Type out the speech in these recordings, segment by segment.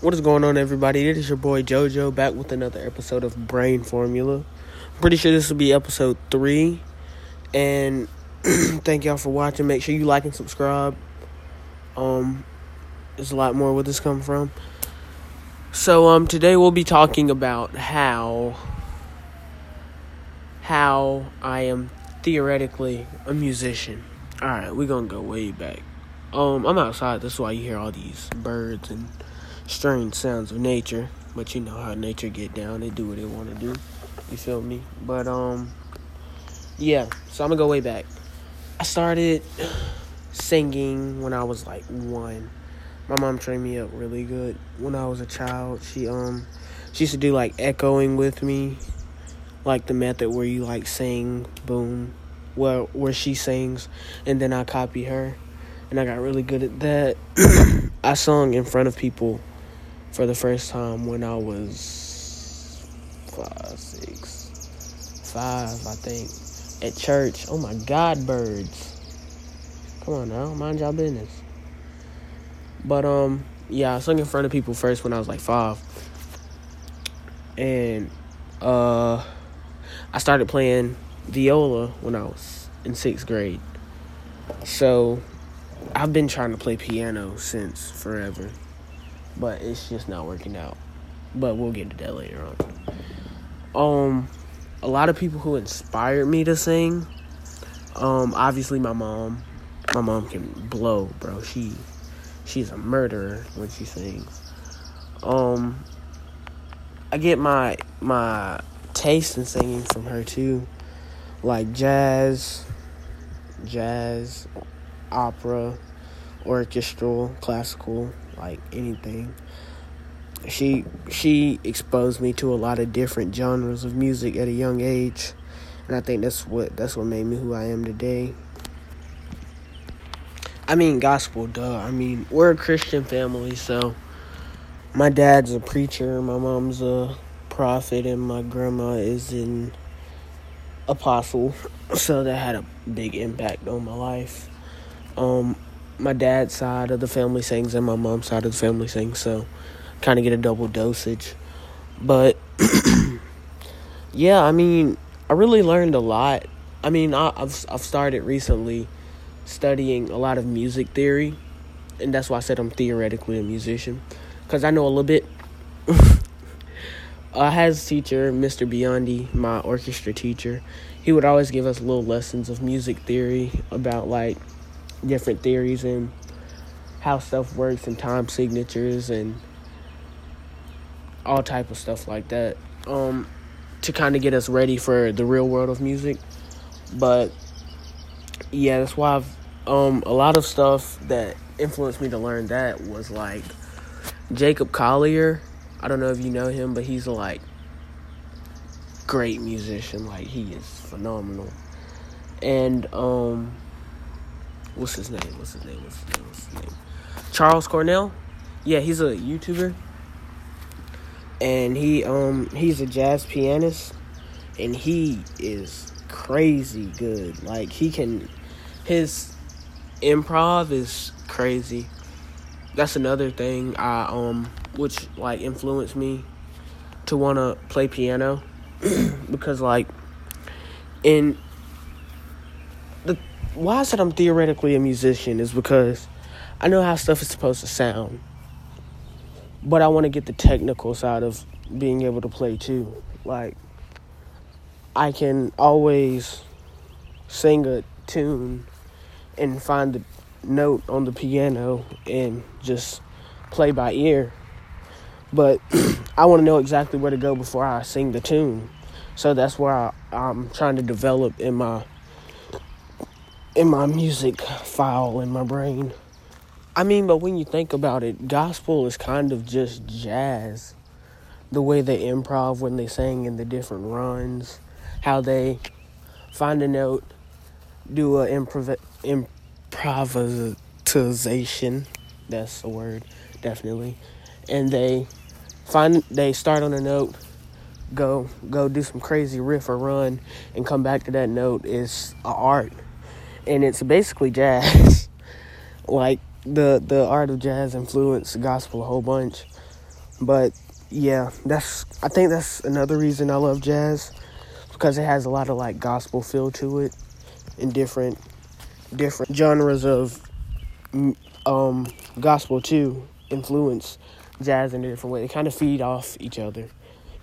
What is going on, everybody? It is your boy JoJo back with another episode of Brain Formula. I'm Pretty sure this will be episode three. And thank y'all for watching. Make sure you like and subscribe. Um, there's a lot more where this come from. So um, today we'll be talking about how how I am theoretically a musician. All right, we're gonna go way back. Um, I'm outside. That's why you hear all these birds and strange sounds of nature. But you know how nature get down. They do what they want to do. You feel me? But um, yeah. So I'm gonna go way back. I started singing when I was like one. My mom trained me up really good when I was a child. She um, she used to do like echoing with me, like the method where you like sing, boom, well where she sings, and then I copy her and I got really good at that. I sung in front of people for the first time when I was five, six, five, I think, at church. Oh my God, birds! Come on now, mind y'all business. But um, yeah, I sung in front of people first when I was like five, and uh, I started playing viola when I was in sixth grade. So I've been trying to play piano since forever, but it's just not working out. But we'll get to that later on. Um, a lot of people who inspired me to sing. Um, obviously my mom. My mom can blow, bro. She, she's a murderer when she sings. Um, I get my my taste in singing from her too, like jazz, jazz, opera, orchestral, classical, like anything. She she exposed me to a lot of different genres of music at a young age, and I think that's what that's what made me who I am today. I mean, gospel, duh. I mean, we're a Christian family, so my dad's a preacher, my mom's a prophet, and my grandma is an apostle. So that had a big impact on my life um, my dad's side of the family sings and my mom's side of the family sings, so kind of get a double dosage. But yeah, I mean, I really learned a lot. I mean, I, I've I've started recently studying a lot of music theory, and that's why I said I'm theoretically a musician, because I know a little bit. I had a teacher, Mr. Biondi, my orchestra teacher. He would always give us little lessons of music theory about like different theories and how stuff works and time signatures and all type of stuff like that um, to kind of get us ready for the real world of music. But yeah that's why I've um, a lot of stuff that influenced me to learn that was like Jacob Collier. I don't know if you know him but he's a like great musician. Like he is phenomenal. And um what's his name? What's his name? What's his name? What's his name? Charles Cornell. Yeah, he's a YouTuber, and he um he's a jazz pianist, and he is crazy good. Like he can, his improv is crazy. That's another thing I um which like influenced me to want to play piano because like in why I said I'm theoretically a musician is because I know how stuff is supposed to sound, but I want to get the technical side of being able to play too. Like, I can always sing a tune and find the note on the piano and just play by ear. But I want to know exactly where to go before I sing the tune. So that's where I, I'm trying to develop in my in my music file in my brain. I mean, but when you think about it, gospel is kind of just jazz. The way they improv when they sing in the different runs, how they find a note, do a improv improvisation. That's a word, definitely. And they find they start on a note, go go do some crazy riff or run, and come back to that note is a art and it's basically jazz. like the the art of jazz influenced gospel a whole bunch. But yeah, that's I think that's another reason I love jazz because it has a lot of like gospel feel to it and different different genres of um gospel too influence jazz in a different way. They kind of feed off each other,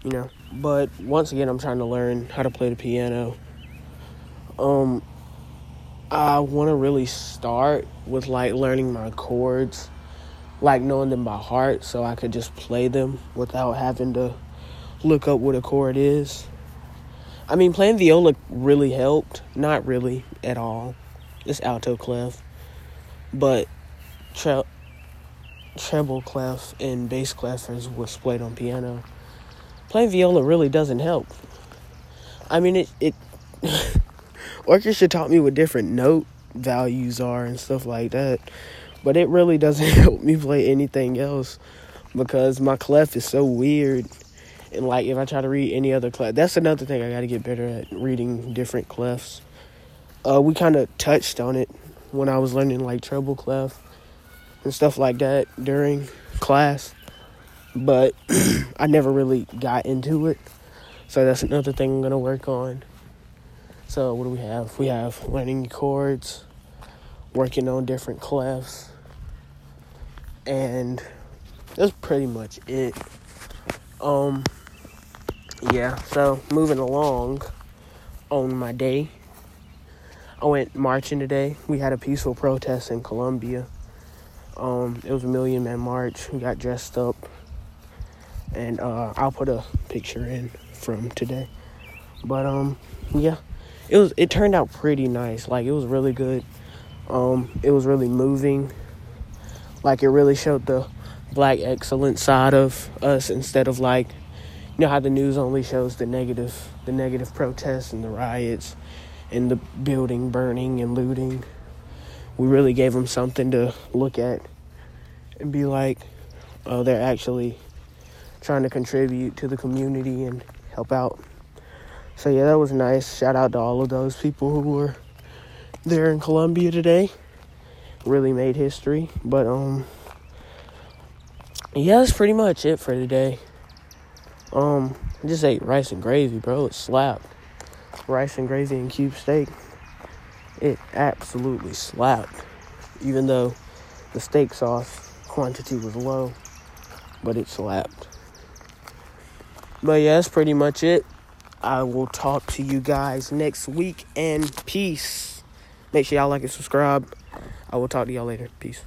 you know. But once again, I'm trying to learn how to play the piano. Um I want to really start with like learning my chords, like knowing them by heart so I could just play them without having to look up what a chord is. I mean, playing viola really helped. Not really at all. It's alto clef. But tre- treble clef and bass clef is what's played on piano. Playing viola really doesn't help. I mean, it, it orchestra taught me what different note values are and stuff like that. But it really doesn't help me play anything else because my clef is so weird. And like if I try to read any other clef, that's another thing I got to get better at reading different clefs. Uh, we kind of touched on it when I was learning like treble clef and stuff like that during class, but I never really got into it. So that's another thing I'm gonna work on. So what do we have? We have learning chords, working on different clefs, and that's pretty much it. Um, yeah. So moving along on my day, I went marching today. We had a peaceful protest in Columbia. Um, it was a million man march. We got dressed up, and uh, I'll put a picture in from today. But um, yeah it was it turned out pretty nice. Like it was really good. Um, it was really moving. Like it really showed the black excellence side of us instead of like you know how the news only shows the negative the negative protests and the riots and the building burning and looting. We really gave them something to look at and be like, oh, they're actually trying to contribute to the community and help out. So yeah, that was nice. Shout out to all of those people who were there in Columbia today. Really made history. But um yeah, that's pretty much it for today. Um I just ate rice and gravy, bro. It slapped. Rice and gravy and cube steak. It absolutely slapped. Even though the steak sauce quantity was low, but it slapped. But yeah, that's pretty much it. I will talk to you guys next week and peace. Make sure y'all like and subscribe. I will talk to y'all later. Peace.